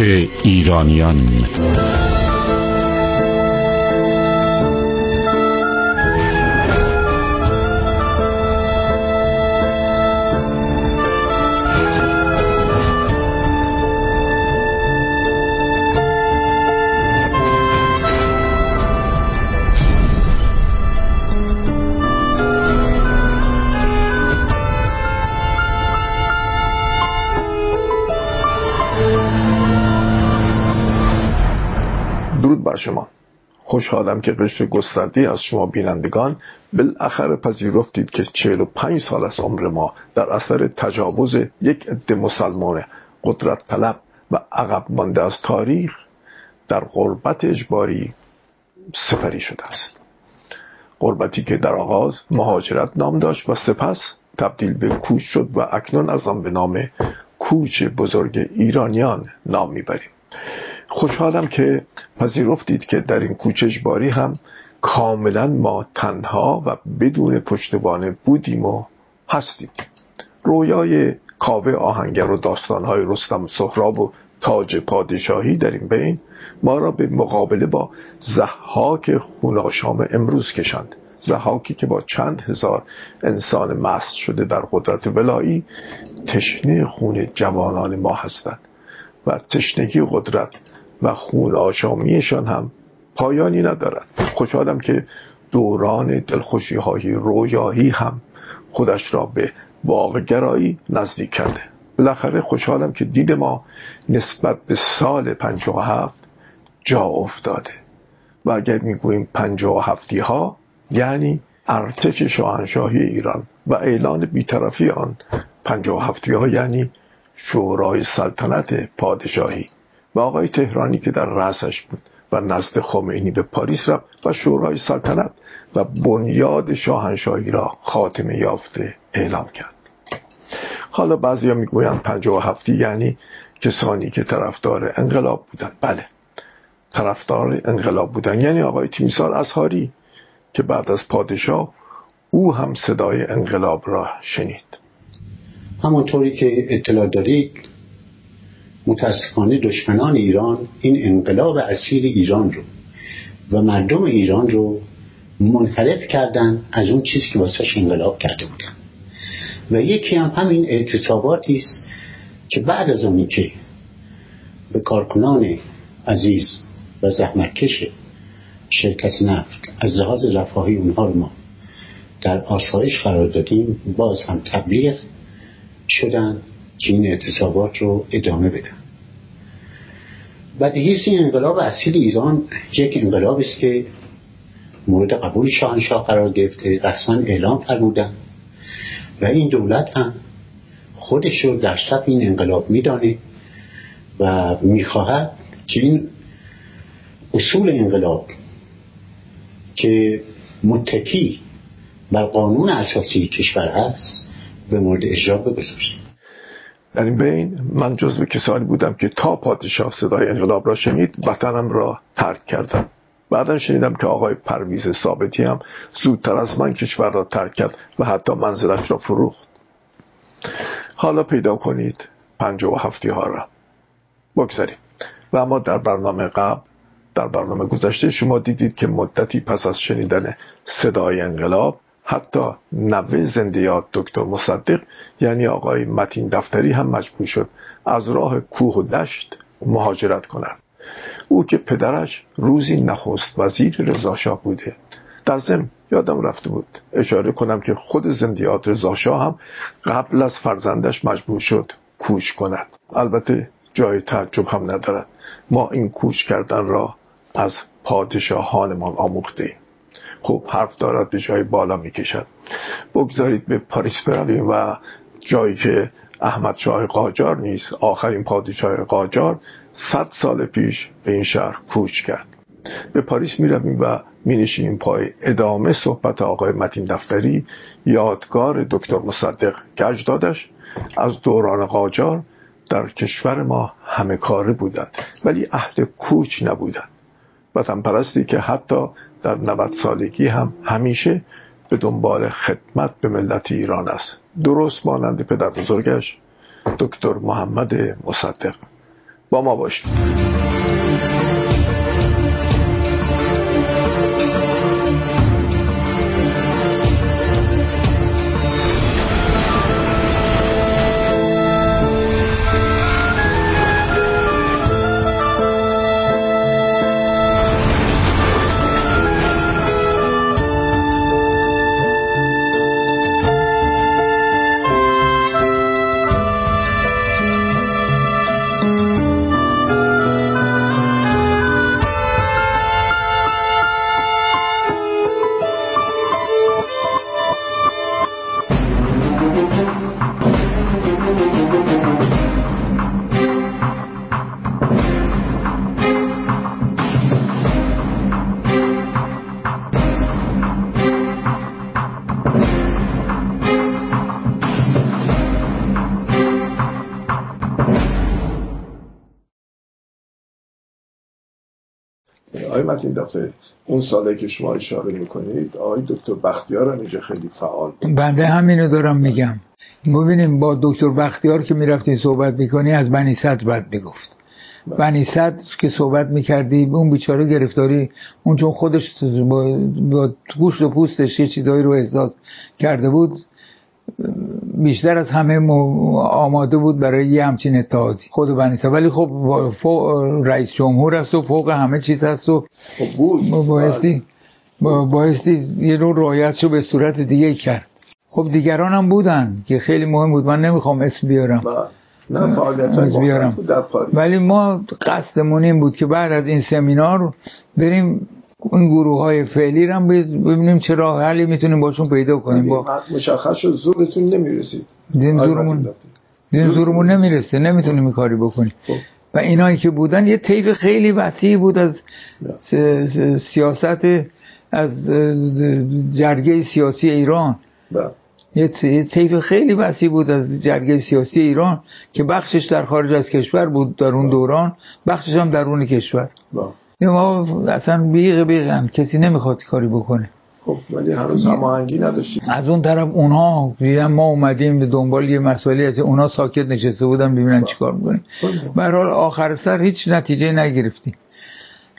ایرانیان. خوشحالم که قشر گستردی از شما بینندگان بالاخره پذیرفتید که 45 سال از عمر ما در اثر تجاوز یک عده مسلمان قدرت طلب و عقب مانده از تاریخ در غربت اجباری سپری شده است. غربتی که در آغاز مهاجرت نام داشت و سپس تبدیل به کوچ شد و اکنون از آن به نام کوچ بزرگ ایرانیان نام می‌بریم. خوشحالم که پذیرفتید که در این باری هم کاملا ما تنها و بدون پشتوانه بودیم و هستیم. رویای کاوه آهنگر و داستانهای رستم سهراب و تاج پادشاهی در این بین ما را به مقابله با زحاک خوناشام امروز کشند زحاکی که با چند هزار انسان مست شده در قدرت ولایی تشنه خون جوانان ما هستند و تشنگی قدرت و خون آشامیشان هم پایانی ندارد. خوشحالم که دوران دلخوشی های رویایی هم خودش را به واقعگرایی نزدیک کرده. بالاخره خوشحالم که دید ما نسبت به سال و هفت جا افتاده. و اگر می‌گوییم و هفتی ها یعنی ارتش شاهنشاهی ایران و اعلان بیطرفی آن و هفتی ها یعنی شورای سلطنت پادشاهی. و آقای تهرانی که در رأسش بود و نزد خمینی به پاریس رفت و شورای سلطنت و بنیاد شاهنشاهی را خاتمه یافته اعلام کرد. حالا بعضیا می‌گویند پنجاه و هفتی یعنی کسانی که طرفدار انقلاب بودن. بله طرفدار انقلاب بودن. یعنی آقای تیمسار ازهاری که بعد از پادشاه او هم صدای انقلاب را شنید. همونطوری که اطلاع دارید متاسفانه دشمنان ایران این انقلاب اصیل ایران رو و مردم ایران رو منحرف کردن از اون چیزی که واسهش انقلاب کرده بودن. و یکی هم همین اعتصاباتی است که بعد از اونی که به کارکنان عزیز و زحمتکش شرکت نفت از لحاظ رفاهی اونها رو ما در آسایش قرار دادیم باز هم تبلیغ شدن. که این اعتصابات رو ادامه بدن. و دیگه این انقلاب اصیل ایران یک انقلاب است که مورد قبول شاهنشاه قرار گرفته رسما اعلام فرمودن. و این دولت هم خودش رو در صف این انقلاب میدانه و می‌خواهد که این اصول انقلاب که متکی بر قانون اساسی کشور است به مورد اجرا بگذاره در این بین من جزو کسانی بودم که تا پادشاه صدای انقلاب را شنید وطنم را ترک کردم. بعدا شنیدم که آقای پرویز ثابتی هم زودتر از من کشور را ترک کرد و حتی منزلش را فروخت. حالا پیدا کنید پنج و هفتی ها را. بگذاریم. و اما در برنامه قبل در برنامه گذشته شما دیدید که مدتی پس از شنیدن صدای انقلاب حتی نوه زندیات دکتر مصدق یعنی آقای متین دفتری هم مجبور شد از راه کوه و دشت مهاجرت کند. او که پدرش روزی نخست وزیر رضاشاه بوده. در ضمن یادم رفته بود. اشاره کنم که خود زندیات رضاشاه هم قبل از فرزندش مجبور شد کوچ کند. البته جای تعجب هم ندارد. ما این کوچ کردن را از پادشاهانمان آموخته. خوب حرف دارد به جای بالا می‌کشد. بگذارید به پاریس برویم و جایی که احمد شاه قاجار نیست آخرین پادشاه قاجار صد سال پیش به این شهر کوچ کرد. به پاریس می رویم و می نشینیم پای ادامه صحبت آقای متین دفتری یادگار دکتر مصدق که اجدادش از دوران قاجار در کشور ما همه کاره بودند ولی اهل کوچ نبودند. وطن پرستی که حتی در 90 سالگی هم همیشه به دنبال خدمت به ملت ایران است. درست مانند پدر بزرگش دکتر محمد مصدق. با ما باشید. این دفعه. اون ساله که شما اشاره می‌کنید آقای دکتر بختیار هم اینجا خیلی فعال بود. بنده همینو دارم میگم. ببینیم با دکتر بختیار که می‌رفتیم صحبت می‌کنی از بنی صدر بد می‌گفت. بله. بنی صدر که صحبت می‌کردی اون بیچاره گرفتاری اون چون خودش با, با گوشت و پوستش یه چیزایی رو احساس کرده بود بیشتر از همه آماده بود برای یه همچین اتحادی. خود بنیسا. ولی خب رئیس جمهور است و فوق همه چیز هست و خب بایستی بایستی یه رو رایت رو به صورت دیگه کرد. خب دیگران هم بودن که خیلی مهم بود. من نمی‌خوام اسم بیارم. نه فعالیت بیارم. ولی ما قصدمون این بود که بعد از این سمینار بریم این گروه های فعلی رو ببینیم چه راه حلی می‌تونیم باشون پیدا کنیم. با مشخص شد زورتون نمی‌رسید. دین زورمون دین زورمون نمی‌رسه نمی‌تونیم کاری بکنیم. خب. و اینایی که بودن یه طیف خیلی وسیعی بود از سیاست از جرگه سیاسی ایران. یه طیف خیلی وسیع بود از جرگه سیاسی ایران که بخشش در خارج از کشور بود در اون دوران. بخشش هم درون کشور. ما اصلا بیغ بیغن کسی نمی‌خواد کاری بکنه. خب ولی هنوز هماهنگی نداشتیم. از اون طرف اونها دیدن ما اومدیم به دنبال یه مسئله از اونها ساکت نشسته بودن ببینن. چیکار می‌کنیم به حال آخر سر هیچ نتیجه نگرفتیم.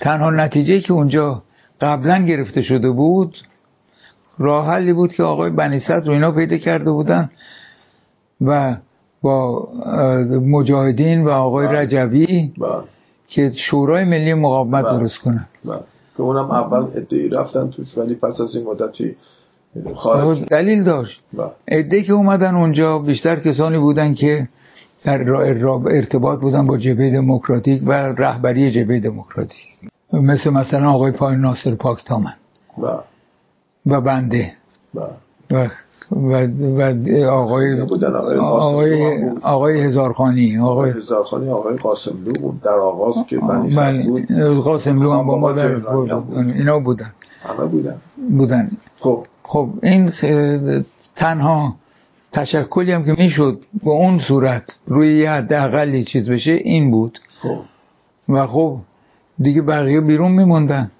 تنها نتیجه که اونجا قبلا گرفته شده بود راه حلی بود که آقای بنیست رو اینا پیدا کرده بودن و با مجاهدین و آقای رجوی که شورای ملی مقاومت بله. درست کنن بله. که اونم اول ادعی رفتن توش ولی پس از این مدتی خارج دلیل داشت. بله. ادعی که اومدن اونجا بیشتر کسانی بودن که در ارتباط بودن با جبهه دموکراتیک و رهبری جبهه دموکراتیک. مثل مثلا آقای پای ناصر پاکتامن. و بنده. و و, و آقای آقای آقای هزارخانی آقای هزارخانی آقای قاسملو بود در آغاز که بنی بله. بود. قاسملو هم با ما در اینا بودن. همه بودن. بودن. خب. خب این تنها تشکلی هم که می‌شد به اون صورت روی یه حد چیز بشه این بود. خب. و خب دیگه بقیه بیرون میموندن.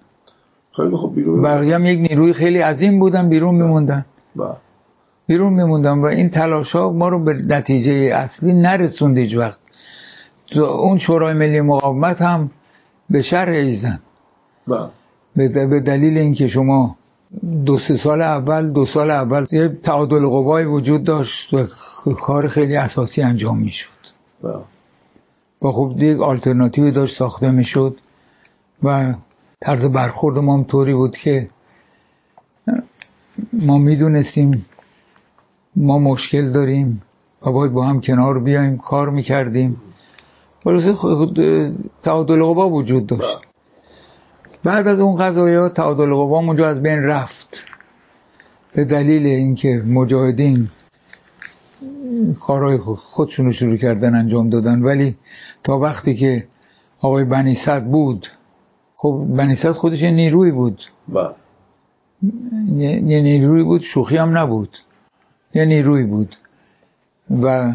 خیلی خب بیرون بقیه هم یک نیروی خیلی عظیم بودن بیرون میموندن. بله. بیرون میموندم و این تلاش ها ما رو به نتیجه اصلی نرسوند هیچ وقت اون شورای ملی مقاومت هم به شر ایزن بله. به دلیل اینکه شما دو سه سال اول دو سال اول یه تعادل قوای وجود داشت و کار خیلی اساسی انجام می‌شد بله. و خب دیگه آلترناتیوی داشت ساخته می‌شد و طرز برخورد ما هم طوری بود که ما می‌دونستیم ما مشکل داریم. و باید با هم کنار بیایم کار می‌کردیم. خلاصه تعادل قوا وجود داشت. بله. بعد از اون قضایی ها تعادل قوا اونجا از بین رفت. به دلیل اینکه مجاهدین کارهای خودشون رو شروع کردن انجام دادن. ولی تا وقتی که آقای بنیصد بود خب بنیصد خودش یه نیروی بود. بله. یه نیروی بود شوخی هم نبود. یه نیروی بود. و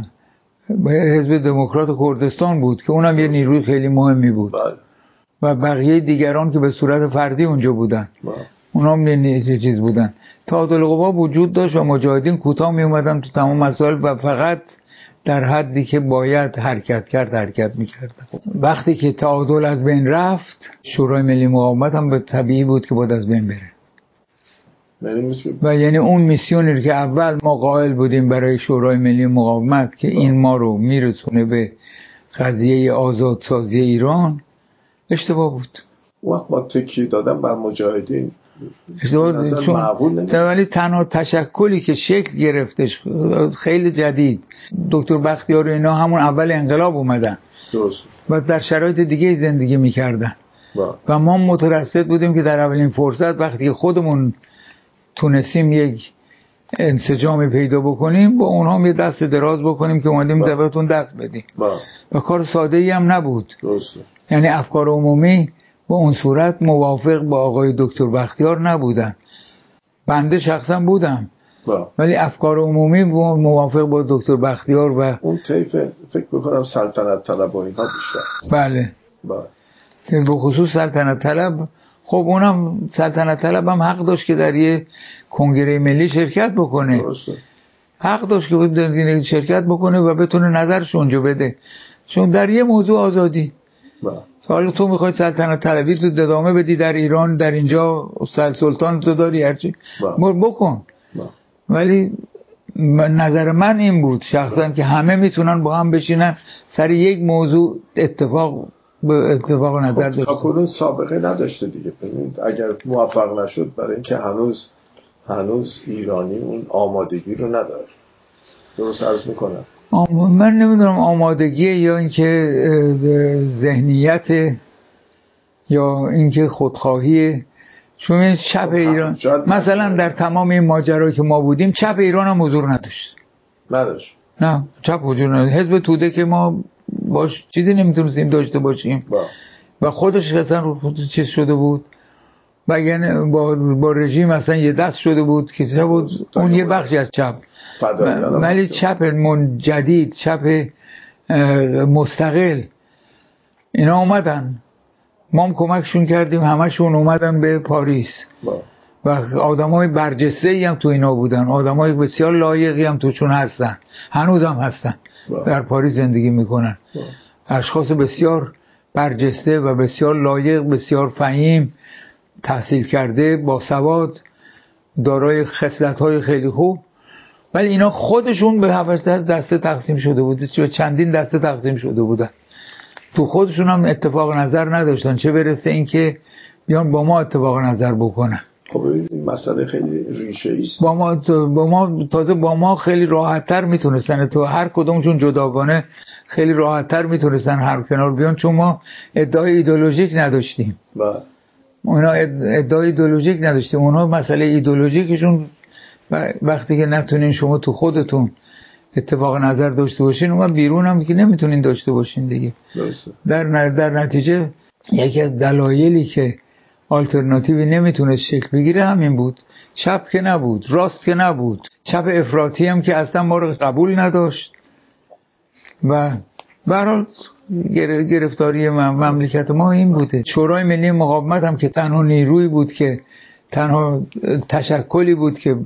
حزب دموکرات کردستان بود که اونم یه نیروی خیلی مهمی بود. بله. و بقیه دیگران که به صورت فردی اونجا بودن. بله. اونام یه چیز بودن. تعادل قوا وجود داشت و مجاهدین کوتاه می اومدن تو تمام مسائل و فقط در حدی که باید حرکت کرد حرکت می‌کردن وقتی که تعادل از بین رفت شورای ملی مقاومت هم به طبیعی بود که باید از بین بره. و یعنی اون میسیونی که اول ما قائل بودیم برای شورای ملی مقاومت که این ما رو میرسونه به قضیه آزادسازی ایران اشتباه بود. وقت ما تکی دادم بر مجاهدین ولی تنها تشکلی که شکل گرفتش خیلی جدید. دکتر بختیار و اینا همون اول انقلاب اومدن. درست. و در شرایط دیگه زندگی می‌کردن. و ما مترصد بودیم که در اولین فرصت وقتی خودمون تونستیم یک انسجامی پیدا بکنیم با اونها یه دست دراز بکنیم که اومدیم بهتون دست بدیم. و کار ساده ای هم نبود. درسته. یعنی افکار عمومی با اون صورت موافق با آقای دکتر بختیار نبودن. بنده شخصا بودم. با. ولی افکار عمومی موافق با دکتر بختیار و اون طیف فکر بکنم سلطنت طلب و اینها بیشتر. بله. با. به خصوص سلطنت طلب خب اونم سلطنت طلب هم حق داشت که در یه کنگره ملی شرکت بکنه. درسته. حق داشت که شرکت بکنه و بتونه نظرش اونجا بده. چون در یه موضوع آزادی. با. حالا تو می‌خوای سلطنت طلبی تو ادامه بدی در ایران در اینجا سلطان تو داری هرچی بکن. با. ولی نظر من این بود شخصا که همه می‌تونن با هم بشینن سر یک موضوع اتفاق به اتفاق نظر خب سابقه نداشته دیگه. ببینید اگر موفق نشد برای اینکه هنوز هنوز ایرانی اون آمادگی رو نداره. درست عرض می‌کنم. من نمی‌دونم آمادگی یا اینکه ذهنیت یا اینکه خودخواهی چون این چپ ایران مثلا در تمام این ماجرایی که ما بودیم چپ ایران هم حضور نداشت. نداشت. نه چپ حضور نداشت. حزب توده که ما باش چیزی نمی‌تونستیم داشته باشیم. با. و خودش اصلا رو چیز شده بود. و یعنی با, با رژیم اصلا یه دست شده بود که چه بود؟ اون یه بخشی از چپ. ولی چپ من جدید چپ مستقل. اینا اومدن. ما هم کمکشون کردیم همشون اومدن به پاریس. با. و آدم های برجسته ای هم تو اینا بودن. آدم های بسیار لایقی هم توشون هستن. هنوز هم هستن. در پاریس زندگی می‌کنن. اشخاص بسیار برجسته و بسیار لایق بسیار فهیم تحصیل کرده با سواد دارای خصلت های خیلی خوب. ولی اینا خودشون به هفت از دسته تقسیم شده بود چندین دسته تقسیم شده بودن. تو خودشون هم اتفاق نظر نداشتن. چه برسه اینکه بیان با ما اتفاق نظر بکنن. خب این مسئله خیلی ریشه است با ما با ما تازه با ما خیلی راحتتر می‌تونستن. تو هر کدومشون جداگانه خیلی راحتتر می‌تونستن هر کنار بیان چون ما ادعای ایدولوژیک نداشتیم. با. اونا ادعای ایدولوژیک نداشتیم. اونها مسئله ایدولوژیکشون. وقتی که نتونین شما تو خودتون اتفاق نظر داشته باشین اون بیرون هم که نمی‌تونین داشته باشین دیگه. در, در نتیجه یکی از دلایلی که آلترناتیوی نمی‌تونست شکل بگیره همین بود. چپ که نبود راست که نبود. چپ افراطی هم که اصلا ما رو قبول نداشت. و برحال گرفتاری مملکت ما این بوده. شورای ملی مقاومت هم که تنها نیروی بود که تنها تشکلی بود که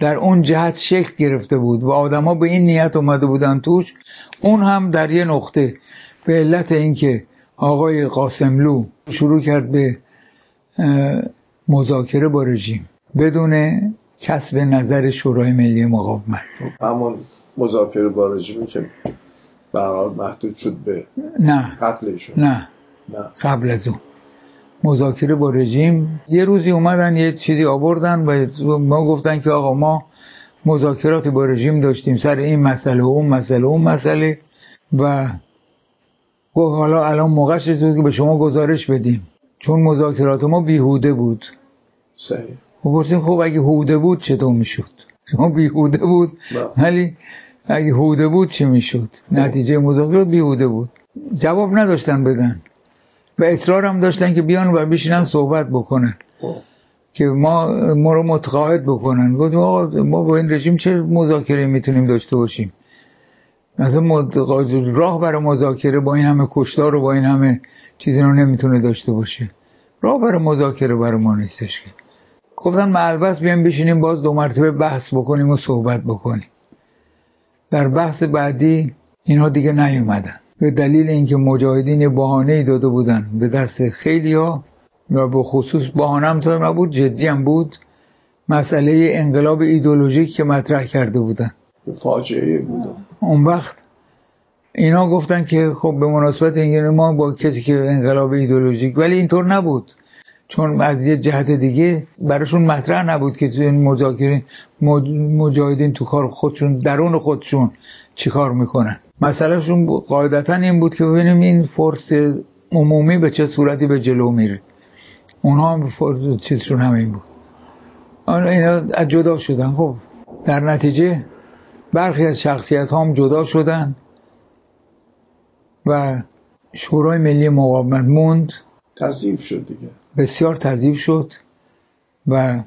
در اون جهت شکل گرفته بود و آدما به این نیت اومده بودن توش اون هم در یه نقطه به علت اینکه آقای قاسملو شروع کرد به مذاکره با رژیم. بدون کسب نظر شورای ملی مقاومت. همون مذاکره با رژیمی که به محدود شد به نه. قتلشون نه. نه. قبل از اون. مذاکره با رژیم. یه روزی اومدن یه چیزی آوردن و ما گفتن که آقا ما مذاکراتی با رژیم داشتیم. سر این مسئله و اون مسئله و اون مسئله. و گفت حالا الان موقعش که به شما گزارش بدیم. چون مذاکرات ما بیهوده بود. صحیح. خب گفتیم خب اگه هوده بود چطور می‌شد؟ شما بیهوده بود ولی اگه هوده بود چی می‌شد؟ نتیجه مذاکرات بیهوده بود. جواب نداشتن بدن. و اصرار هم داشتن که بیان و بشینن صحبت بکنن. که ما ما رو متقاعد بکنن. گفتیم آقا ما با این رژیم چه مذاکره می‌تونیم داشته باشیم؟ مثلا راه برای مذاکره با این همه کشتار و با این همه چیزی رو نمی‌تونه داشته باشه. راه برای مذاکره برای ما نیستش که. گفتن ملبس بیایم بشینیم باز دو مرتبه بحث بکنیم و صحبت بکنیم. در بحث بعدی اینها دیگه نیومدن. به دلیل اینکه مجاهدین بهانه داده بودن به دست خیلی ها و به خصوص بهانه هم نبود جدی هم بود مسئله انقلاب ایدولوژیک که مطرح کرده بودن. فاجعه بود. اون وقت اینا گفتن که خب به مناسبت اینکه ما با کسی که انقلاب ایدولوژیک ولی اینطور نبود. چون از یه جهت دیگه براشون مطرح نبود که تو این مذاکره مجاهدین تو کار خودشون درون خودشون چیکار می‌کنن. مسئلهشون قاعدتا این بود که ببینیم این فرس عمومی به چه صورتی به جلو میره. اونها هم فرس چیزشون همین بود. اینا جدا شدن. خب در نتیجه برخی از شخصیت هم جدا شدن. و شورای ملی مقاومت موند. تضیف شد دیگه. بسیار تضیف شد و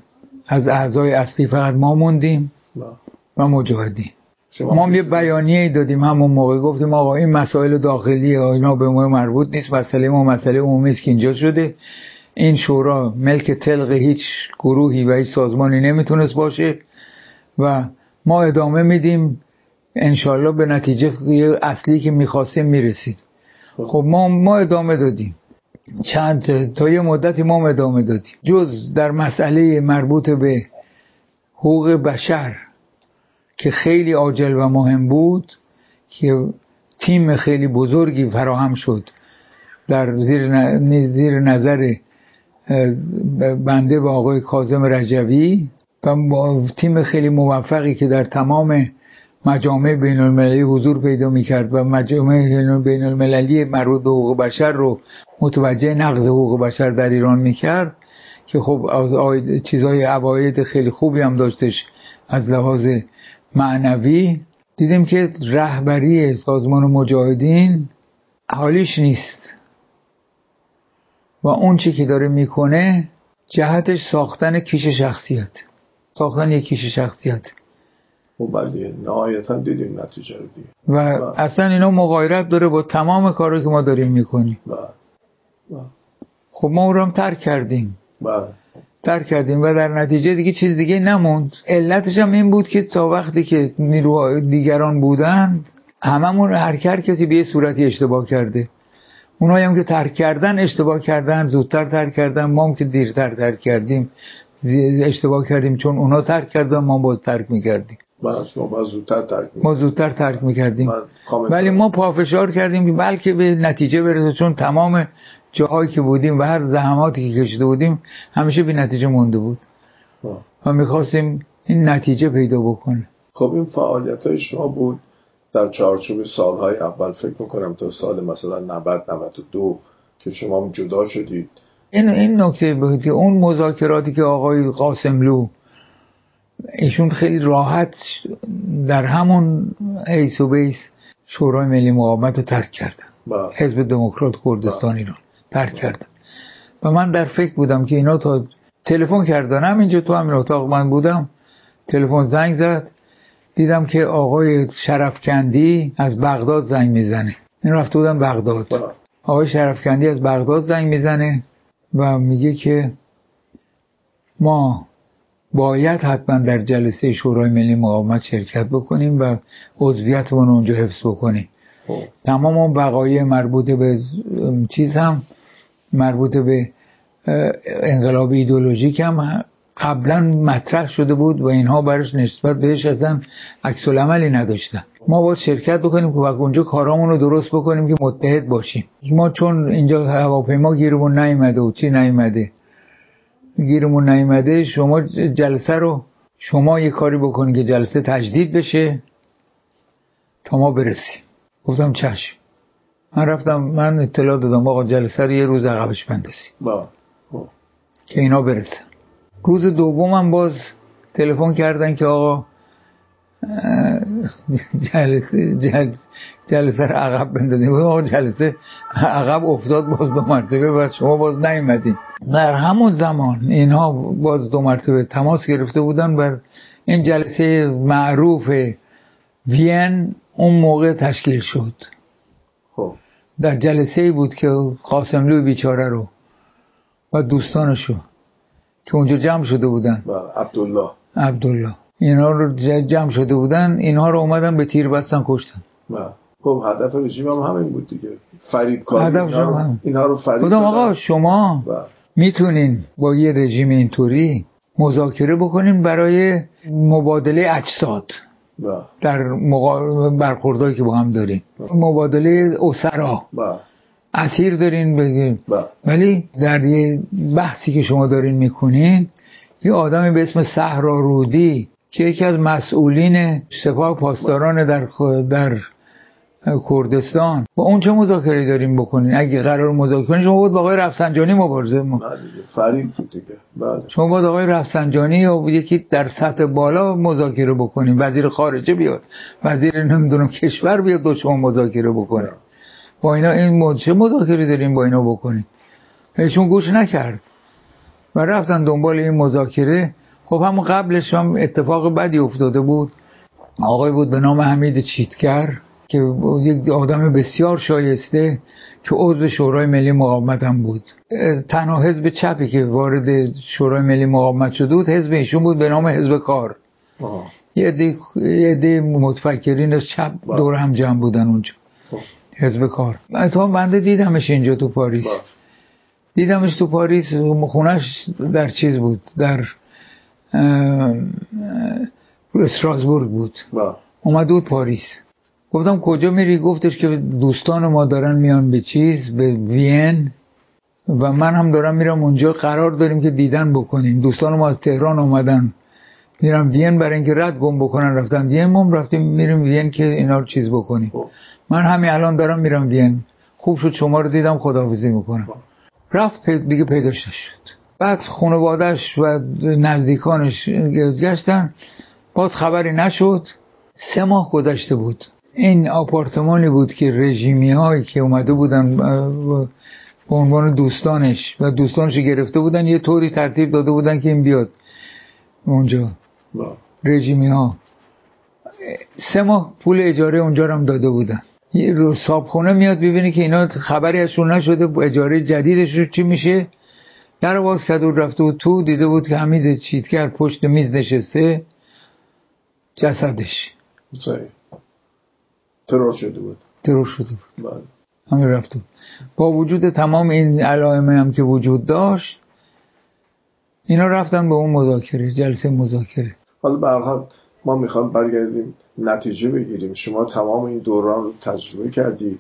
از اعضای اصلی فقط ما موندیم و مجاهدین. ما یه بیانیه دادیم همون موقع. گفتیم آقا این مسائل داخلی اینا به ما مربوط نیست. مسئله ما مسئله عمومی است که اینجا شده. این شورا ملک تلق هیچ گروهی و هیچ سازمانی نمی‌تونست باشه و ما ادامه میدیم. انشالله به نتیجه اصلی که می‌خواستیم می‌رسید. خب ما ما ادامه دادیم. چند تا یه مدتی ما ادامه دادیم. جز در مسئله مربوط به حقوق بشر که خیلی عاجل و مهم بود که تیم خیلی بزرگی فراهم شد در زیر, نظر بنده با آقای کازم رجوی و تیم خیلی موفقی که در تمام مجامع بین المللی حضور پیدا می کرد و مجامع بین المللی مربوط به حقوق بشر رو متوجه نقض حقوق بشر در ایران می کرد که خب چیزهای عواید خیلی خوبی هم داشتش از لحاظ معنوی. دیدیم که رهبری سازمان مجاهدین حالیش نیست و اون چی که داره می‌کنه جهتش ساختن کیش شخصیت. ساختن یک کیش شخصیت. خب بله نهایتا دیدیم نتیجه رو دیگه. و اصلا اینا مغایرت داره با تمام کاری که ما داریم می‌کنیم. بله خب ما اون رو هم ترک کردیم. بله ترک کردیم و در نتیجه دیگه چیز دیگه نموند. علتش هم این بود که تا وقتی که نیروهای دیگران بودند هممون هر کسی به یه صورتی اشتباه کرده. اونایی هم که ترک کردن اشتباه کردن زودتر ترک کردن ما هم که دیرتر ترک کردیم اشتباه کردیم چون اونا ترک کردن ما باز ترک می‌کردیم. ما زودتر ترک ما زودتر ترک می‌کردیم. ولی ما پافشار کردیم بلکه به نتیجه برسه چون تمام جاهایی که بودیم و هر زحماتی که کشیده بودیم همیشه به نتیجه مونده بود. و می‌خواستیم این نتیجه پیدا بکنه. خب این فعالیت های شما بود در چارچوب سالهای اول. فکر می‌کنم تا سال مثلا 90 92 که شما جدا شدید. این این نکته بود که اون مذاکراتی که آقای قاسملو ایشون خیلی راحت در همون حیص و بیص شورای ملی مقاومت رو ترک کردن. بله. حزب دموکرات کردستان ایران. ترک کردن. و من در فکر بودم که اینا تا تلفن کردن. همینجا تو همین اتاق من بودم. تلفن زنگ زد. دیدم که آقای شرفکندی از بغداد زنگ می‌زنه. این رفته بودم بغداد. بله. آقای شرفکندی از بغداد زنگ می‌زنه و میگه که ما باید حتما در جلسه شورای ملی مقاومت شرکت بکنیم و عضویتمون اونجا حفظ بکنیم. خب. تمام اون بقایه مربوط به چیز هم مربوط به انقلاب ایدولوژیک هم قبلا مطرح شده بود و اینها برش نسبت بهش اصلا عکس عملی نداشتن. ما باید شرکت بکنیم که اونجا کارامون رو درست بکنیم که متحد باشیم. ما چون اینجا هواپیما گیرمون نیومده و چی نیومده گیرمون نیومده شما جلسه رو شما یه کاری بکنید که جلسه تجدید بشه تا ما برسیم. گفتم چشم. من رفتم من اطلاع دادم آقا جلسه رو یه روز عقبش بندازی با. که اینا برسن. روز دومم باز تلفن کردن که آقا جلسه جلسه, جلسه رو عقب بندازیم. آقا جلسه عقب افتاد باز دو مرتبه و شما باز نیومدین. در همون زمان اینها باز دو مرتبه تماس گرفته بودن بر این جلسه معروف وین اون موقع تشکیل شد. خب. در جلسه بود که قاسملو بیچاره رو و دوستانشو که اونجا جمع شده بودن. عبدالله. عبدالله. اینا رو جمع شده بودن اینها رو اومدن به تیر بستن کشتن. خب هدف رژیم هم همین بود دیگه. فریب کار هدف اینا, رو- هم. اینا رو فریب بودم آقا. شما و می‌تونین با یه رژیم اینطوری مذاکره بکنین برای مبادله اجساد و در مقا... برخوردهایی که با هم داریم. مبادله اسرا. اسیر دارین بگین. ولی در یه بحثی که شما دارین می‌کنین یه آدمی به اسم صحرا رودی که یکی از مسئولین سپاه پاسداران در در کردستان. با اون چه مذاکره داریم بکنین؟ اگه قرار مذاکره کنین شما بود با آقای رفسنجانی مبارزه م- نه دیگه فریب بود دیگه. بله. شما باید آقای رفسنجانی یا یکی در سطح بالا مذاکره بکنین. وزیر خارجه بیاد وزیر نمی‌دونم کشور بیاد با شما مذاکره بکنه. با اینا این چه مذاکره داریم با اینا بکنیم؟ ایشون گوش نکرد. و رفتن دنبال این مذاکره. خب همون قبلش هم اتفاق بدی افتاده بود آقای بود به نام حمید چیتگر که یک آدم بسیار شایسته که عضو شورای ملی مقاومت هم بود تنها حزب چپی که وارد شورای ملی مقاومت شده بود حزب ایشون بود به نام حزب کار آه. یه عده عده متفکرین چپ بله. دور هم جمع بودن اونجا خب. حزب کار تا بنده دیدمش اینجا تو پاریس بله. دیدمش تو پاریس خونش در چیز بود در استراسبورگ بود. و اومد بود پاریس. گفتم کجا میری؟ گفتش که دوستان ما دارن میان به چیز؟ به وین. و من هم دارم میرم اونجا. قرار داریم که دیدن بکنیم. دوستان ما از تهران اومدن. میرم وین برای اینکه رد گم بکنن. رفتن وین ما رفتیم میریم وین که اینا رو چیز بکنیم. خب. من همین الان دارم میرم وین. خوب شد شما رو دیدم. خداحافظی می‌کنم. رفت پی- دیگه پیداش نشد. بعد خانوادش و نزدیکانش گشتن. باز خبری نشد. سه ماه گذشته بود. این آپارتمانی بود که رژیمی هایی که اومده بودن به عنوان دوستانش و دوستانش گرفته بودن یه طوری ترتیب داده بودن که این بیاد اونجا. رژیمی ها سه ماه پول اجاره اونجا رو هم داده بودن. یه رو صابخونه میاد ببینه که اینا خبری ازشون نشده. اجاره جدیدش رو چی میشه؟ در باز کرد و رفته بود تو دیده بود که حمید چیتگر پشت میز نشسته جسدش. ترور شده بود. ترور شده بود. بله. همین رفته بود. با وجود تمام این علائم هم که وجود داشت اینا رفتن به اون مذاکره جلسه مذاکره. حالا به هر حال ما می‌خوام برگردیم نتیجه بگیریم. شما تمام این دوران رو تجربه کردی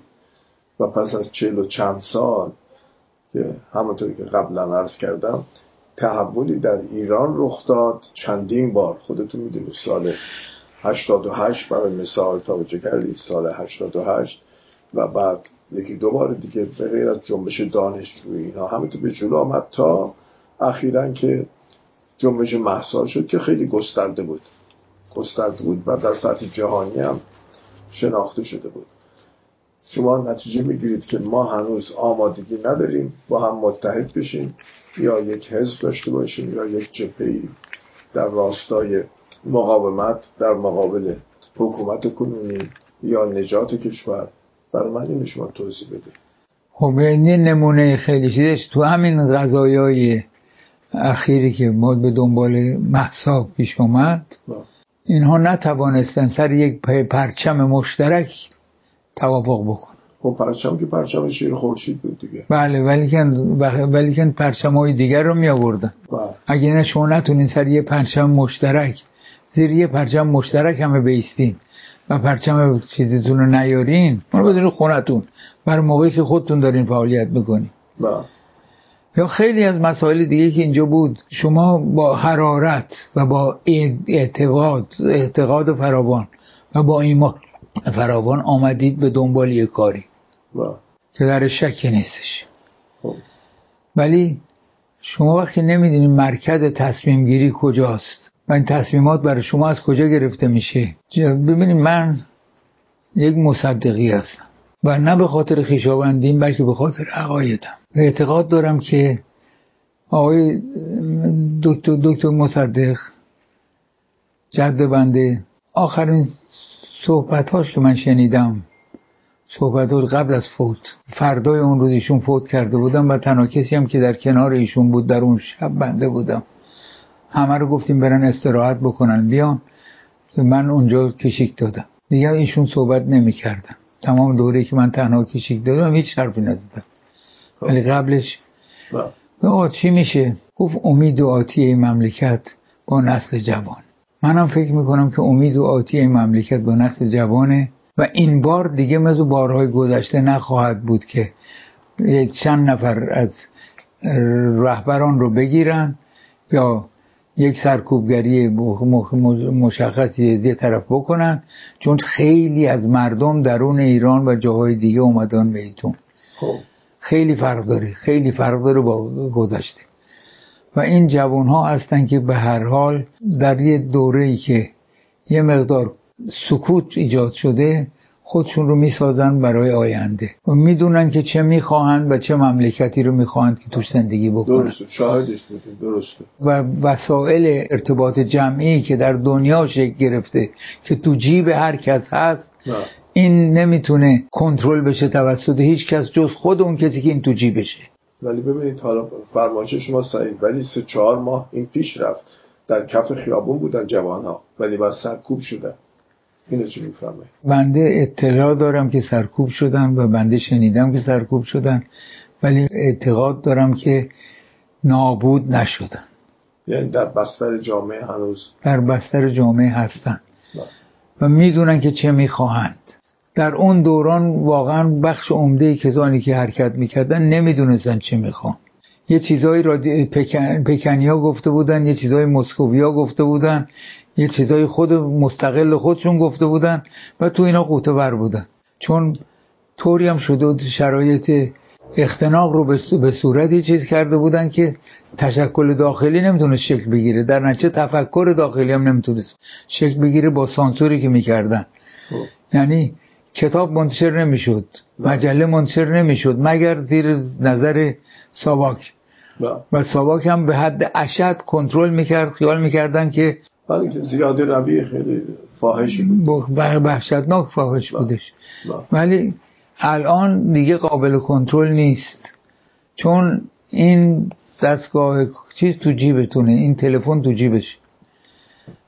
و پس از چهل و چند سال که همونطور که قبلا عرض کردم تحولی در ایران رخ داد چندین بار. خودتون می‌دونید سال 88 برای مثال توجه کردید سال 88 و بعد یکی دو بار دیگه به غیر از جنبش دانشجویی اینا. همینطور به جلو آمد تا اخیرا که جنبش محسا شد که خیلی گسترده بود. گسترده بود و در سطح جهانی هم شناخته شده بود. شما نتیجه می‌گیرید که ما هنوز آمادگی نداریم با هم متحد بشیم یا یک حزب داشته باشیم یا یک جبهه در راستای مقاومت در مقابل حکومت کنونی یا نجات کشور. برای من اینو شما توضیح بده خب این نمونه خیلی چیزش تو همین غذایای اخیری که ما به دنبال محسا پیش اومد اینها نتوانستن سر یک پرچم مشترک توافق بکن. خب پرچم که پرچم شیر خورشید بود دیگه. بله ولیکن ولیکن پرچم های دیگر رو می آوردن بله. اگه نه شما نتونین سر یه پرچم مشترک زیر یه پرچم مشترک همه بیستین و پرچم چیزتون رو نیارین اونو بدون خونتون. برای موقعی که خودتون دارین فعالیت بکنین. بله. یا خیلی از مسائل دیگه که اینجا بود شما با حرارت و با اعتقاد اعتقاد فراوان و با ایمان فراوان آمدید به دنبال یه کاری. که در شکی نیستش. خب. ولی شما وقتی نمی‌دونید مرکز تصمیم گیری کجاست و این تصمیمات برای شما از کجا گرفته میشه ببینید من یک مصدقی هستم و نه به خاطر خیشاوندیم بلکه به خاطر عقایدم. و اعتقاد دارم که آقای دکتر, دکتر مصدق جد بنده آخرین صحبتاش که من شنیدم. صحبت قبل از فوت. فردای اون روز ایشون فوت کرده بودم و تنها کسی هم که در کنار ایشون بود در اون شب بنده بودم. همه رو گفتیم برن استراحت بکنن. بیان من اونجا کشیک دادم. دیگه ایشون صحبت نمی کردن تمام دوره که من تنها کشیک دادم هیچ حرفی نزدم. خب. ولی قبلش بله. آه چی میشه. گفت امید و آتی مملکت با نسل جوان. منم فکر می‌کنم که امید و آتی این مملکت با نسل جوانه و این بار دیگه مثل بارهای گذشته نخواهد بود که یک چند نفر از رهبران رو بگیرن یا یک سرکوبگری مشخصی یه طرف بکنن چون خیلی از مردم درون ایران و جاهای دیگه اومدن میتون خب. خیلی فرق داره خیلی فرق داره با گذشته. و این جوان ها هستن که به هر حال در یه دوره ای که یه مقدار سکوت ایجاد شده خودشون رو می‌سازن برای آینده. و می‌دونن که چه می‌خواهند و چه مملکتی رو می‌خواهند که توش زندگی بکنن. درسته. شاهدش بودیم. درسته. و وسایل ارتباط جمعی که در دنیا شکل گرفته که تو جیب هر کس هست نه. این نمی‌تونه کنترل بشه توسط هیچ کس جز خود اون کسی که این تو جیبشه. ولی ببینید حالا فرمایش شما صحیح ولی سه چهار ماه این پیش رفت. در کف خیابون بودن جوان ها ولی بعد سرکوب شدن اینو چی می‌فهمه بنده اطلاع دارم که سرکوب شدن و بنده شنیدم که سرکوب شدن ولی اعتقاد دارم که نابود نشدن. یعنی در بستر جامعه هنوز؟ در بستر جامعه هستن. بله. و می‌دونن که چه می‌خواهند. در اون دوران واقعا بخش عمده کسانی که حرکت می‌کردن نمی‌دونستن چه می‌خوان. یه چیزایی را پکن... پکنیا گفته بودن یه چیزایی مسکویا گفته بودن یه چیزایی خود مستقل خودشون گفته بودن و تو اینا قوطه بر بودن. چون طوری هم شده شرایط اختناق رو به صورتی چیز کرده بودن که تشکل داخلی نمی‌تونست شکل بگیره. در نتیجه تفکر داخلی هم نمی‌تونست شکل بگیره با سانسوری که می‌کردن. خب. یعنی کتاب منتشر نمی‌شد. مجله منتشر نمی‌شد. مگر زیر نظر ساواک. بله. و ساواک هم به حد اشد کنترل می‌کرد خیال می‌کردن که ولی که زیاده روی خیلی فاحشی بود. وحشتناک فاحش بودش. بله. ولی الان دیگه قابل کنترل نیست. چون این دستگاه چیز تو جیبتونه این تلفن تو جیبش.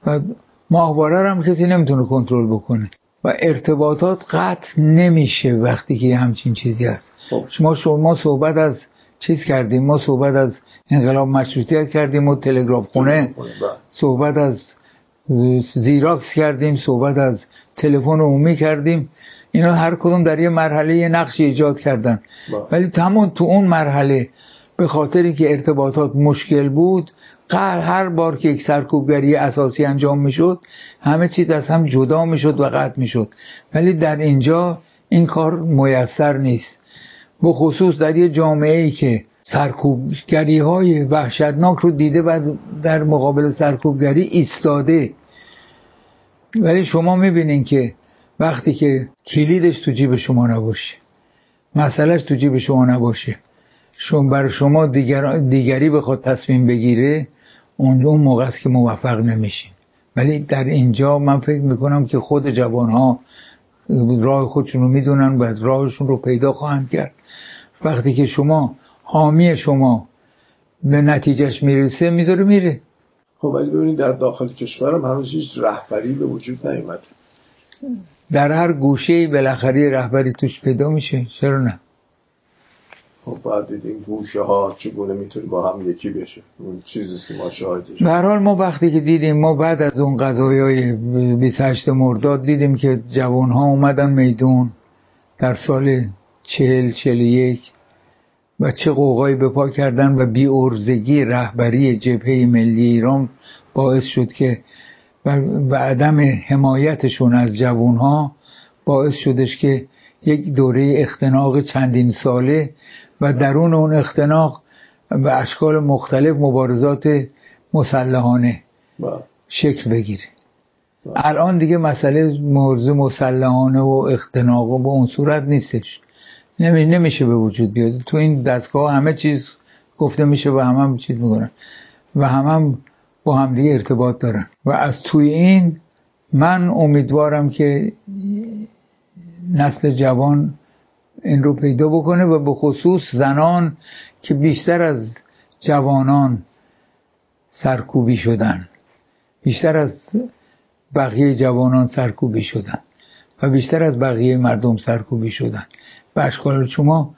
و ماهواره هم کسی نمی‌تونه کنترل بکنه. و ارتباطات قطع نمیشه وقتی که همچین چیزی هست خب. ما شما صحبت از چیز کردیم ما صحبت از انقلاب مشروطیت کردیم و تلگراف خونه بله. صحبت از زیراکس کردیم صحبت از تلفن عمومی کردیم اینا هر کدوم در یه مرحله یه نقشی ایجاد کردن بله. ولی تمام تو اون مرحله به خاطری که ارتباطات مشکل بود قهر هر بار که یک سرکوبگری اساسی انجام می‌شد همه چیز از هم جدا می‌شد و قطع می‌شد. ولی در اینجا این کار میسر نیست. به خصوص در یه جامعه ای که سرکوبگری های وحشتناک رو دیده و در مقابل سرکوبگری ایستاده. ولی شما می‌بینین که وقتی که کلیدش تو جیب شما نباشه مسئلهش تو جیب شما نباشه. شما بر شما دیگر دیگری بخواد تصمیم بگیره اون اون موقع است که موفق نمیشین. ولی در اینجا من فکر می‌کنم که خود جوان ها راه خودشون رو می‌دونن و راهشون رو پیدا خواهند کرد. وقتی که شما حامی شما به نتیجهش می‌رسه می‌ذاره میره. خب ولی ببینید در داخل کشورم هنوز هیچ رهبری به وجود نیومد در هر گوشه بالاخره رهبری توش پیدا میشه. چرا نه؟ بعد دیدیم گوشه ها چگونه می‌تونه با هم یکی بشه؟ اون چیزیست که ما شاهدش به حال ما وقتی که دیدیم ما بعد از اون قضایی های 28 مرداد دیدیم که جوان ها اومدن میدون در سال چهل چهل یک و چه قوقایی به پا کردن و بی ارزگی رهبری جبهه ملی ایران باعث شد که و عدم حمایتشون از جوان ها باعث شدش که یک دوره اختناق چندین ساله و درون اون اختناق به اشکال مختلف مبارزات مسلحانه. شکل بگیره. الان دیگه مسئله مرزه مسلحانه و اختناق و به اون صورت نیستش. نمی نمیشه به وجود بیاد. تو این دستگاه همه چیز گفته میشه و همه هم چیز می‌کنن. و همه هم با همدیگه ارتباط دارن. و از توی این من امیدوارم که نسل جوان این رو پیدا بکنه و به خصوص زنان که بیشتر از جوانان سرکوبی شدن. بیشتر از بقیه جوانان سرکوبی شدن و بیشتر از بقیه مردم سرکوبی شدن. و اشکال شما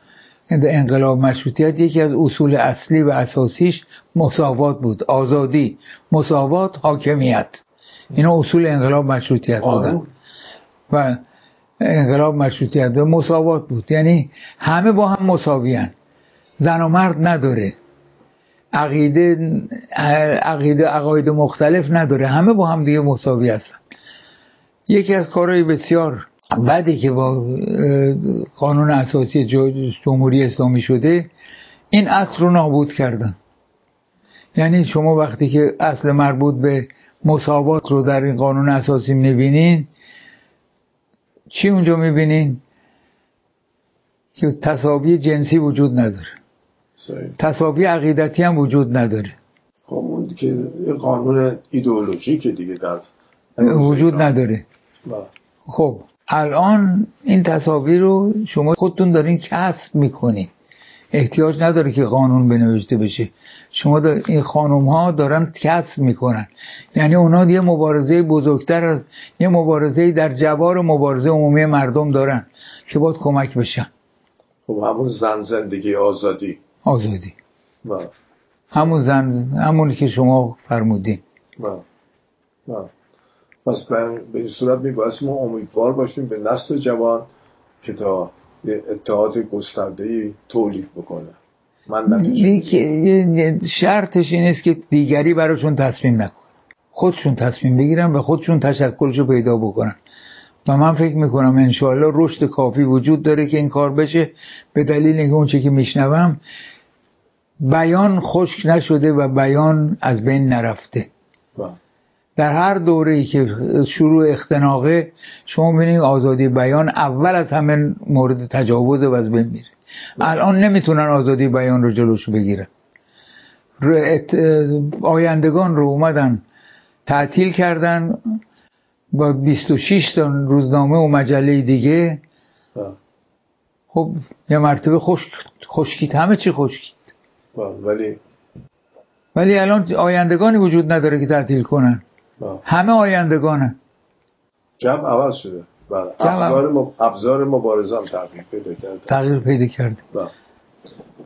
انقلاب مشروطیت یکی از اصول اصلی و اساسیش مساوات بود. آزادی مساوات حاکمیت. اینا اصول انقلاب مشروطیت بودن. و انقلاب مشروطیت و مساوات بود. یعنی همه با هم مساویان زن و مرد نداره. عقیده عقیده عقاید مختلف نداره. همه با هم دیگه مساوی هستن. یکی از کارهای بسیار بعدی که با قانون اساسی جمهوری اسلامی شده این اصل رو نابود کردن. یعنی شما وقتی که اصل مربوط به مساوات رو در این قانون اساسی می‌بینین چی اونجا می‌بینین؟ که تصاوی جنسی وجود نداره. تصاوی عقیدتی هم وجود نداره. خب اون که قانون ایدئولوژیک دیگه در وجود نداره. خب الان این تصاویر رو شما خودتون دارین کسب می‌کنین. احتیاج نداره که قانون بنوشته بشه. شما این خانوم ها دارن کسب می‌کنن یعنی اونا یه مبارزه بزرگتر از یه مبارزه در جوار مبارزه عمومی مردم دارن که باید کمک بشن خب همون زن زندگی آزادی آزادی با. همون زن همونی که شما فرمودین با. با. پس به این صورت میبایست ما امیدوار باشیم به نسل جوان که تا یه اتحاد گسترده تولید بکنه شرطش این است که دیگری براشون تصمیم نکن. خودشون تصمیم بگیرن و خودشون تشکلشو پیدا بکنن. و من فکر می‌کنم انشاءالله رشد کافی وجود داره که این کار بشه به دلیل اینکه اون که میشنوم بیان خشک نشده و بیان از بین نرفته. با. در هر دوره ای که شروع اختناقه شما ببینید آزادی بیان اول از همه مورد تجاوز و از بین میره. الان نمی‌تونن آزادی بیان رو جلوش بگیرن. آیندگان رو اومدن تعطیل کردن با 26 تا روزنامه و مجله دیگه. خب یه مرتبه خشک خشکید همه چی خشکید ولی ولی الان آیندگانی وجود نداره که تعطیل کنن. همه آیندگانه جمع عوض شده. بله. ابزار, مب... ابزار مبارزه هم تغییر پیدا کرده. تغییر پیدا کرده. بله.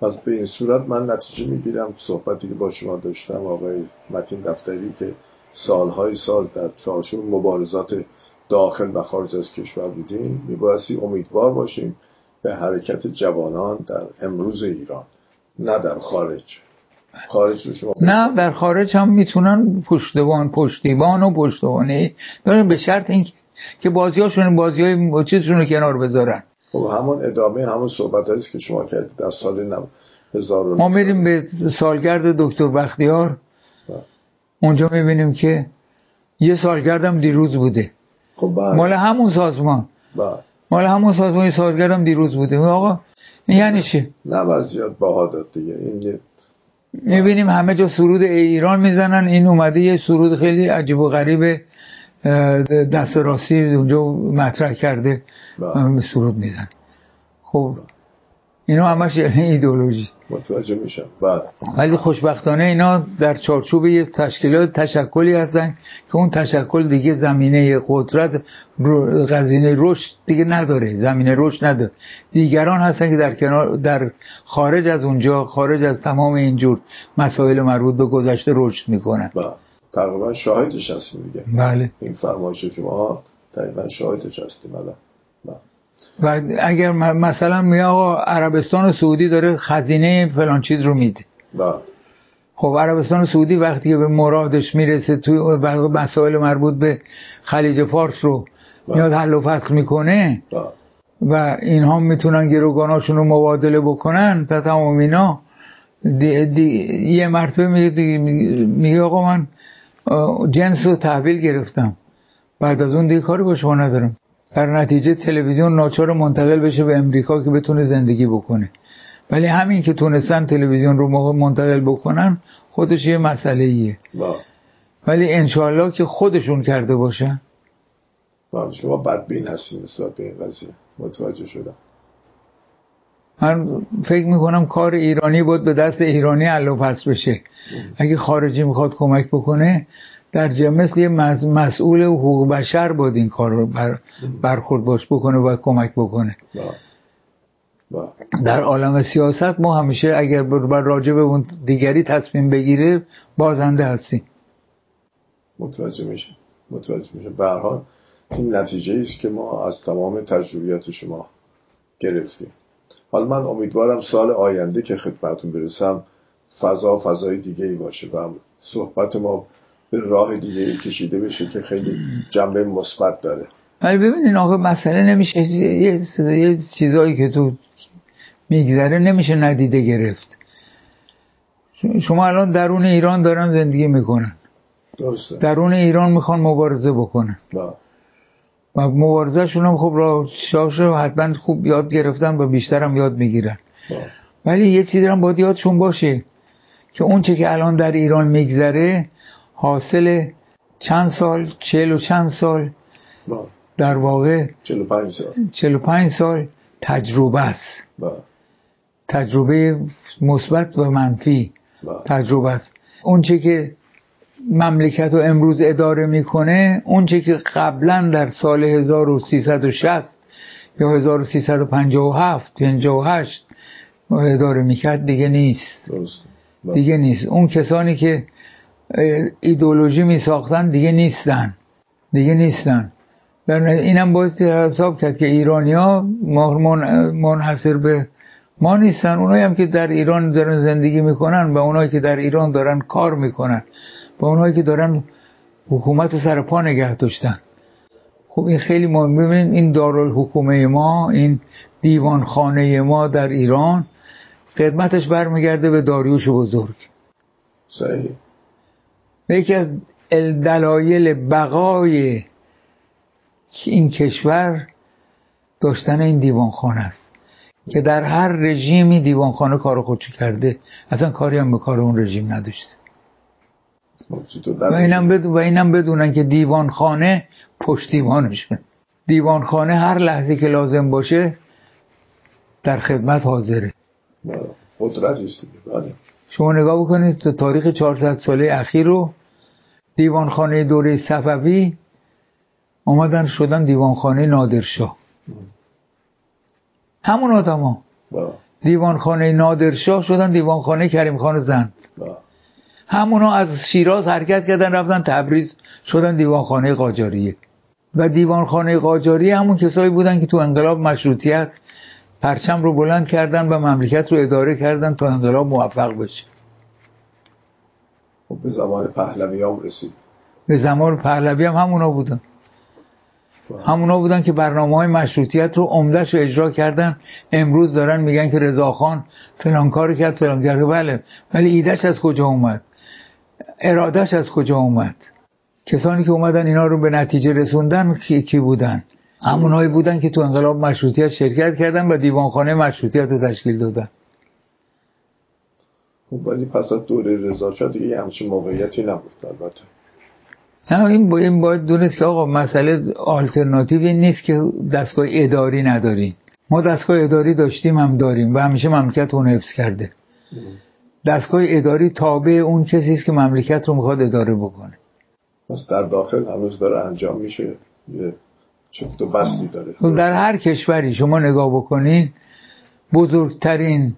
پس به این صورت من نتیجه می‌گیرم صحبتی که با شما داشتم آقای متین دفتری که سالهای سال در چارچوب مبارزات داخل و خارج از کشور بودیم میبایستی امیدوار باشیم به حرکت جوانان در امروز ایران نه در خارج. خارج رو شما نه در خارج هم می‌تونن پشتوان پشتیبان و پشتوانه دارن به شرط این که بازیاشون بازی های چیزشون رو کنار بذارن. خب همون ادامه همون صحبت هاییست که شما کردید در سال هزار ما میریم به سالگرد دکتر بختیار. اونجا می‌بینیم که یه سالگردم دیروز بوده. خب بله. مال همون سازمان. بله. مال همون سازمان یه سالگردم دیروز بوده. آقا این یعنی چی؟ نه وضعیت داد دیگه. این می‌بینیم همه جا سرود ایران می‌زنن. این اومده یه سرود خیلی عجیب و غریب دست راستی اونجا مطرح کرده بله. سرود میزن خب اینا همش یعنی ایدولوژی متوجه میشم. بله. ولی خوشبختانه اینا در چارچوب یه تشکیلات تشکلی هستن که اون تشکل دیگه زمینه قدرت غزینه رشد دیگه نداره زمینه رشد نداره. دیگران هستن که در کنار در خارج از اونجا خارج از تمام اینجور مسائل مربوط به گذشته رشد می‌کنن. بله. تقریبا شاهدش هستیم دیگه. بله. این فرمایش شما تقریبا شاهدش هستیم بله. بله. و اگر مثلا می آقا عربستان سعودی داره خزینه فلان چیز رو میده. بله. خب عربستان سعودی وقتی که به مرادش می‌رسه توی مسائل مربوط به خلیج فارس رو میاد حل و فصل می‌کنه بله. و اینها می‌تونن گروگاناشون رو مبادله بکنن تا تمام اینا دی دی یه مرتبه میگه میگه آقا من جنس رو تحویل گرفتم. بعد از اون دیگه کاری با شما ندارم. در نتیجه تلویزیون ناچار منتقل بشه به امریکا که بتونه زندگی بکنه. ولی همین که تونستن تلویزیون رو موقع منتقل بکنن خودش یه مسئله ایه بله ولی انشالله که خودشون کرده باشن. بله شما بدبین هستیم نسبت به این قضیه. متوجه شدم. من فکر می‌کنم کار ایرانی بود به دست ایرانی حل و فصل بشه. اگه خارجی می‌خواد کمک بکنه در جمع مثل یه مسئول حقوق بشر بود این کار رو بر برخورد باش بکنه و کمک بکنه. در عالم سیاست ما همیشه اگر بر راجع به اون دیگری تصمیم بگیره بازنده هستیم. متوجه میشه متوجه میشه به این نتیجه است که ما از تمام تجربیات شما گرفتیم. حالا من امیدوارم سال آینده که خدمتون برسم فضا فضای دیگه ای باشه و صحبت ما به راه دیگه ای کشیده بشه که خیلی جنبه مثبت داره. ولی ببینین آقا مسئله نمیشه یه چیزایی که تو میگذره نمیشه ندیده گرفت. شما الان درون ایران دارن زندگی می‌کنن. درسته. درون ایران می‌خوان مبارزه بکنن. با. و مبارزهشون هم خب را شاش حتما خوب یاد گرفتن و بیشتر هم یاد می‌گیرن ولی یه چیزی هم باید یادشون باشه که اون چه که الان در ایران میگذره حاصل چند سال چهل و چند سال با. در واقع چهل و پنج سال چهل و پنج سال تجربه است با. تجربه مثبت و منفی با. تجربه است اون چه که مملکت رو امروز اداره می‌کنه اون چه که قبلا در سال 1360 یا 1357 58 اداره می‌کرد دیگه نیست. با. دیگه نیست. اون کسانی که ایدولوژی میساختن دیگه نیستن. دیگه نیستن. در اینم باید حساب کرد که ایرانیا منحصر به ما نیستن. اونایی هم که در ایران دارن زندگی می‌کنن و اونایی که در ایران دارن کار می‌کنن. و اونایی که دارن حکومت رو سر پا نگه داشتن. خب این خیلی مهم. ببینید این دارالحکومه ما این دیوانخانه ما در ایران خدمتش برمیگرده به داریوش بزرگ. صحیح. یکی از دلایل بقای این کشور داشتن این دیوانخانه است. که در هر رژیمی دیوانخانه کار خودشو کرده. اصلا کاری هم به کار اون رژیم نداشته. و اینم, بدون و اینم بدونن که دیوانخانه پشت دیوانشون دیوانخانه هر لحظه که لازم باشه در خدمت حاضره. قدرتی است بله. شما نگاه بکنید تو تاریخ 400 ساله اخیر رو دیوانخانه دوره صفوی اومدن شدن دیوانخانه نادرشاه. همون آدم ها دیوانخانه نادرشاه شدن دیوانخانه کریم خان زند همونا از شیراز حرکت کردن رفتن تبریز شدن دیوانخانه قاجاریه و دیوانخانه قاجاریه همون کسایی بودن که تو انقلاب مشروطیت پرچم رو بلند کردن و مملکت رو اداره کردن تا انقلاب موفق بشه. خب به زمان پهلوی هم رسید. به زمان پهلوی هم همونا بودن. همونا بودن که برنامه های مشروطیت رو عمدهش رو اجرا کردن. امروز دارن میگن که رضاخان فلان کار کرد فلان کرد. بله ولی ایدهش از کجا اومد؟ ارادهش از کجا اومد؟ کسانی که اومدن اینا رو به نتیجه رسوندن کی, کی بودن؟ همونهایی بودن که تو انقلاب مشروطیت شرکت کردن و دیوانخانه مشروطیت رو تشکیل دادن. خب ولی پس از دوره رضا شاه دیگه همچین موقعیتی نبود البته. نه این با این باید دونست که آقا مسئله آلترناتیوی نیست که دستگاه اداری نداریم. ما دستگاه اداری داشتیم هم داریم و همیشه مملکت اون حفظ کرده. دستگاه اداری تابع اون کسی است که مملکت رو می‌خواد اداره بکنه. پس در داخل هنوز داره انجام میشه. یه چفت و بستی داره. خب در هر کشوری شما نگاه بکنید بزرگترین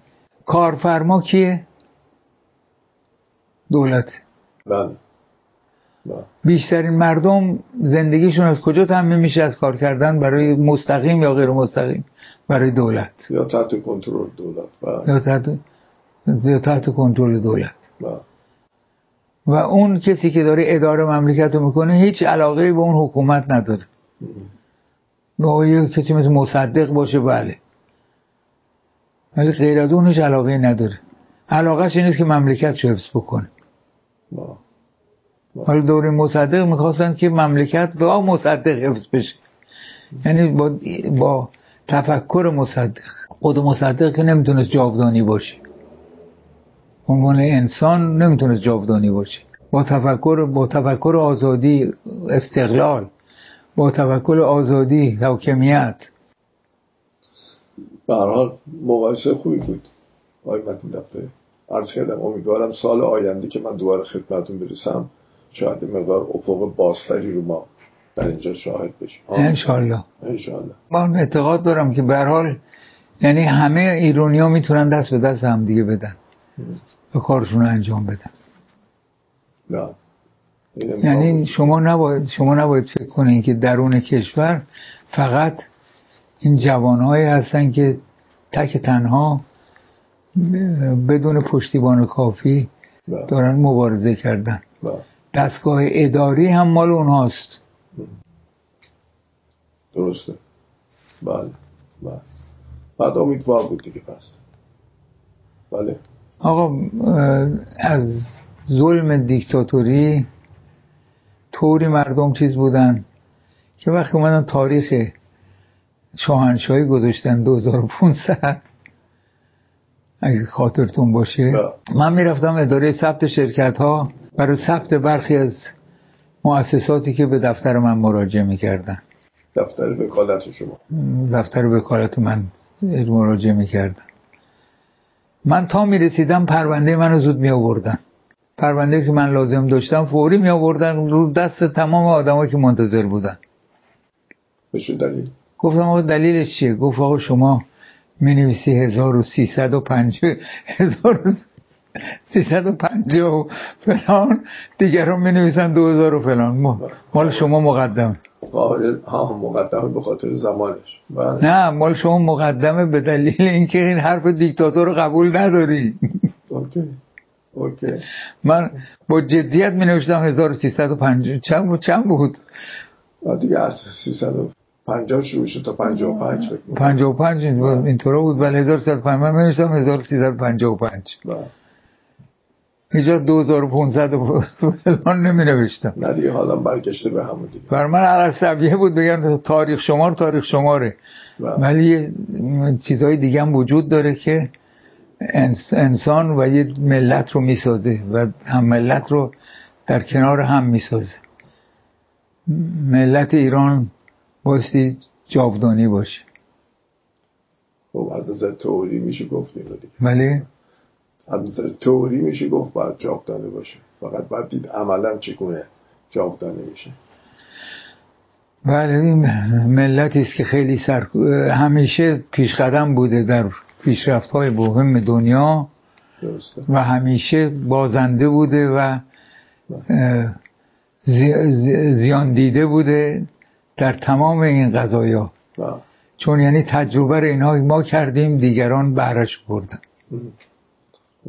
کارفرما کیه؟ دولت. بله. بله. بیشترین مردم زندگیشون از کجا تامین میشه؟ از کار کردن برای مستقیم یا غیر مستقیم؟ برای دولت. یا تحت کنترل دولت. بله. یا تحت تحت کنترل دولت. و اون کسی که داره اداره مملکت رو می‌کنه هیچ علاقه به اون حکومت نداره. و یه کسی مثل مصدق باشه بله. ولی غیر از اون هیچ علاقه نداره. علاقهش اینه که مملکت رو حفظ بکنه. با. حالا دوره مصدق می‌خواستن که مملکت با مصدق حفظ بشه. یعنی با, با تفکر مصدق. خود مصدق که نمی‌تونست جاودانی باشه. عنوان انسان نمی‌تونست جاودانی باشه. با تفکر با تفکر آزادی استقلال. با تفکر آزادی حاکمیت. به هر حال مقایسه خوبی بود. آقای متین دفتر عرض کردم امیدوارم سال آینده که من دوباره خدمتون برسم شاید مقدار افق بازتری رو ما در اینجا شاهد بشیم. انشالله انشالله من اعتقاد دارم که به هر حال یعنی همه ایرانی ها می‌تونن دست به دست هم دیگه بدن. و کارشون رو انجام بدن. نه. یعنی. شما نباید شما نباید فکر کنین که درون کشور فقط این جوانهایی هستن که تک تنها بدون پشتیبان کافی. دارن مبارزه کردن. دستگاه اداری هم مال اونهاست. درسته. بله. بله. بعد امیدوار بود دیگه پس. بله. آقا از ظلم دیکتاتوری طوری مردم چیز بودن که وقتی اومدن تاریخ شاهنشاهی گذاشتن 2500 اگه خاطرتون باشه. بله. من می‌رفتم اداره ثبت شرکت ها برای ثبت برخی از مؤسساتی که به دفتر من مراجعه می‌کردن. دفتر وکالت شما. دفتر وکالت من مراجعه می‌کردن. من تا می‌رسیدم پرونده منو زود می آوردن پرونده که من لازم داشتم فوری می آوردن رو دست تمام آدمایی که منتظر بودن. به دلیل؟ گفتم آقا دلیلش چیه؟ گفت آقا شما می نویسی 1350 1350 و فلان. دیگران می نویسن 2000 و فلان. ما- مال شما مقدم قائل ها مقدمه به خاطر زمانش. بله. نه مال شما مقدمه به دلیل اینکه این حرف دیکتاتور رو قبول نداری. اوکی. اوکی. من با جدیت می نوشتم 1350 چند بود؟ چند بود؟ دیگه از 350 شروع شد تا 55 فکر می‌کنم. 55 اینطورا بود. ولی 1305 من می نوشتم 1355 بله. اینجا 2500 و فلان نمی نوشتم نه دیگه حالا برگشته به همون دیگه. بر من عرصبیه بود بگم تاریخ شمار تاریخ شماره. ولی چیزهای دیگه هم وجود داره که انس- انسان و یه ملت رو می‌سازه و هم ملت رو در کنار هم می‌سازه. ملت ایران بایستی جاودانی باشه. خب از نظر تئوری میشه گفت اینو دیگه. ولی از تئوری میشه گفت باید جاودانه باشه. فقط باید دید عملا چگونه جاودانه میشه. بله این ملتی است که خیلی سر همیشه پیش قدم بوده در پیشرفت های مهم دنیا درسته. و همیشه بازنده بوده و زی- زی- زیان دیده بوده در تمام این قضایا. چون یعنی تجربه رو اینها ما کردیم دیگران بهرش بردن.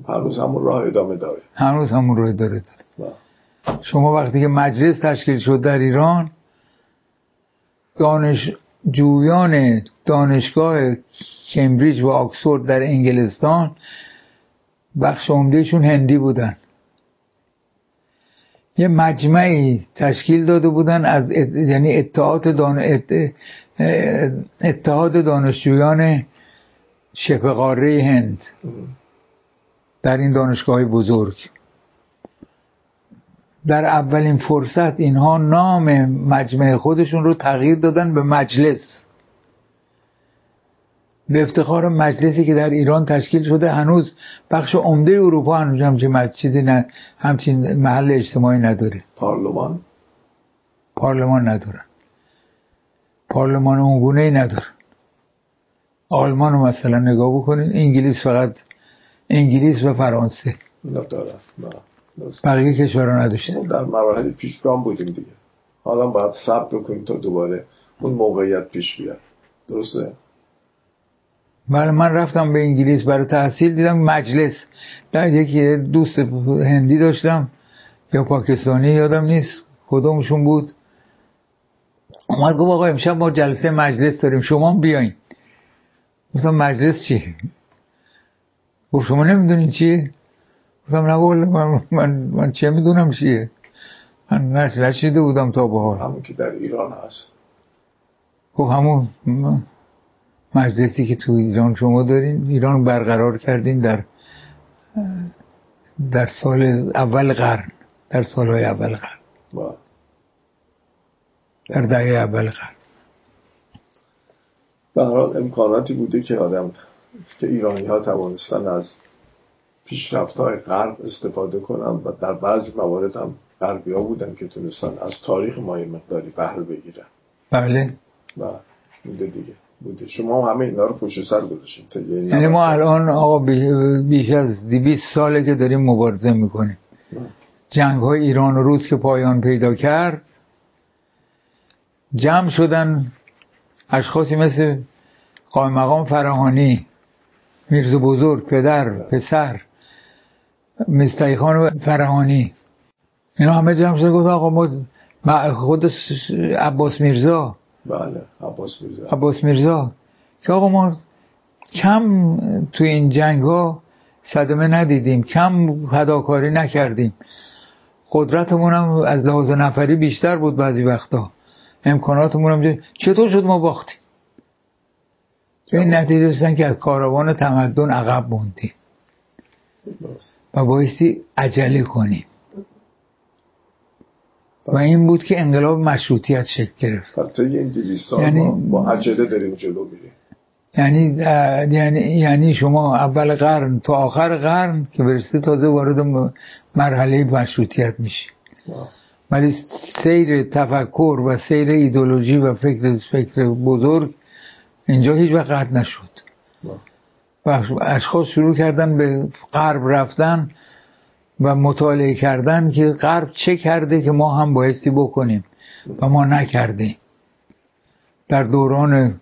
هنوز همون راه ادامه داره. هنوز همون رو داره داره. و شما وقتی که مجلس تشکیل شد در ایران دانشجویان دانشگاه کمبریج و آکسفورد در انگلستان بخش عمدهشون هندی بودن. یه مجمعی تشکیل داده بودن از ات- یعنی اتحاد دان... ات- اتحاد دانشجویان شبه قاره هند. در این دانشگاه بزرگ. در اولین فرصت اینها نام مجمع خودشون رو تغییر دادن به مجلس. به افتخار مجلسی که در ایران تشکیل شده هنوز بخش عمده اروپا هنوز همچین مج- چیزی نه همچین محل اجتماعی نداره. پارلمان؟ پارلمان ندارن پارلمان اونگونه ای ندارن آلمان رو مثلا نگاه بکنین انگلیس فقط انگلیس و فرانسه. اینا دارن. بقیه کشورها نداشته ما در مراحل پیشگام بودیم دیگه. حالا باید صبر بکنیم تا دوباره اون موقعیت پیش بیاد. درسته؟ بله من رفتم به انگلیس برای تحصیل دیدم مجلس. در یکی دوست هندی داشتم. یا پاکستانی یادم نیست کدومشون بود. اومد گفت آقا امشب ما جلسه مجلس داریم شما بیاین. گفتم مجلس چی گفت شما نمی‌دونین چیه؟ گفتم نه والا من, من, من چه می‌دونم چیه؟ من نش- نشیده بودم تا به حال. همون که در ایران هست. خب همون مجلسی که تو ایران شما دارین ایران برقرار کردین در در سال اول قرن. در سالهای اول قرن. و در دهه اول قرن. به حال امکاناتی بوده که آدم که ایرانی ها توانستن از پیشرفت های غرب استفاده کنن و در بعضی موارد هم غربی ها بودن که تونستن از تاریخ ما یه مقداری بهره بگیرن. بله. و بوده دیگه. بوده. شما همه اینا رو پشت سر گذاشتین. یعنی ما الان آقا بیش از دیویس ساله که داریم مبارزه می‌کنیم. جنگ های ایران و روس که پایان پیدا کرد جمع شدن اشخاصی مثل قائم مقام فرهانی میرز بزرگ پدر پسر مستعی خان فرهانی. اینا همه جمع شده گفت آقا ما خود عباس میرزا. بله عباس میرزا. عباس میرزا. که آقا ما کم توی این جنگ ها صدمه ندیدیم کم فداکاری نکردیم. قدرتمون هم از لحاظ نفری بیشتر بود بعضی وقتا. امکاناتمون هم چطور شد ما باختیم؟ تو این نتیجه رسیدن که از کاروان تمدن عقب موندیم. و بایستی عجله کنیم. و این بود که انقلاب مشروطیت شکل گرفت. یعنی با عجله داریم جلو میریم. یعنی یعنی یعنی شما اول قرن تا آخر قرن که برسید تازه وارد مرحله مشروطیت میشی. ولی سیر تفکر و سیر ایدولوژی و فکر فکر بزرگ اینجا هیچ وقت قطع نشد. و اشخاص شروع کردن به غرب رفتن و مطالعه کردن که غرب چه کرده که ما هم بایستی بکنیم و ما نکردیم. در دوران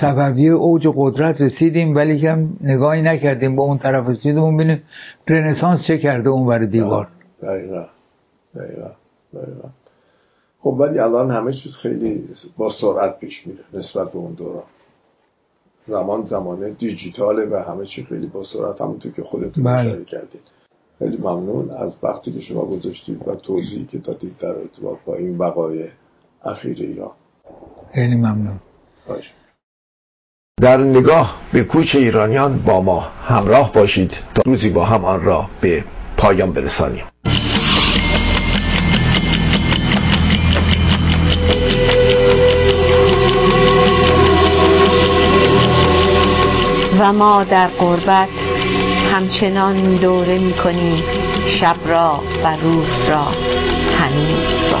صفوی اوج قدرت رسیدیم ولی که نگاهی نکردیم با اون طرف رسیدیم ببینیم رنسانس چه کرده اون بر دیوار. دقیقا. دقیقا. دقیقا. خب ولی الان همه چیز خیلی با سرعت پیش میره نسبت به اون دوران. زمان زمانه دیجیتاله و همه چی خیلی با سرعت همونطور که خودتون بله. اشاره کردید. خیلی ممنون از وقتی که شما گذاشتید و توضیحی که دادید در ارتباط با این وقایع اخیر ایران. خیلی ممنون. باشه. در نگاه به کوچ ایرانیان با ما همراه باشید. تا روزی با هم آن را به پایان برسانیم. ما در قربت همچنان دوره می شب را و روز را هنوز را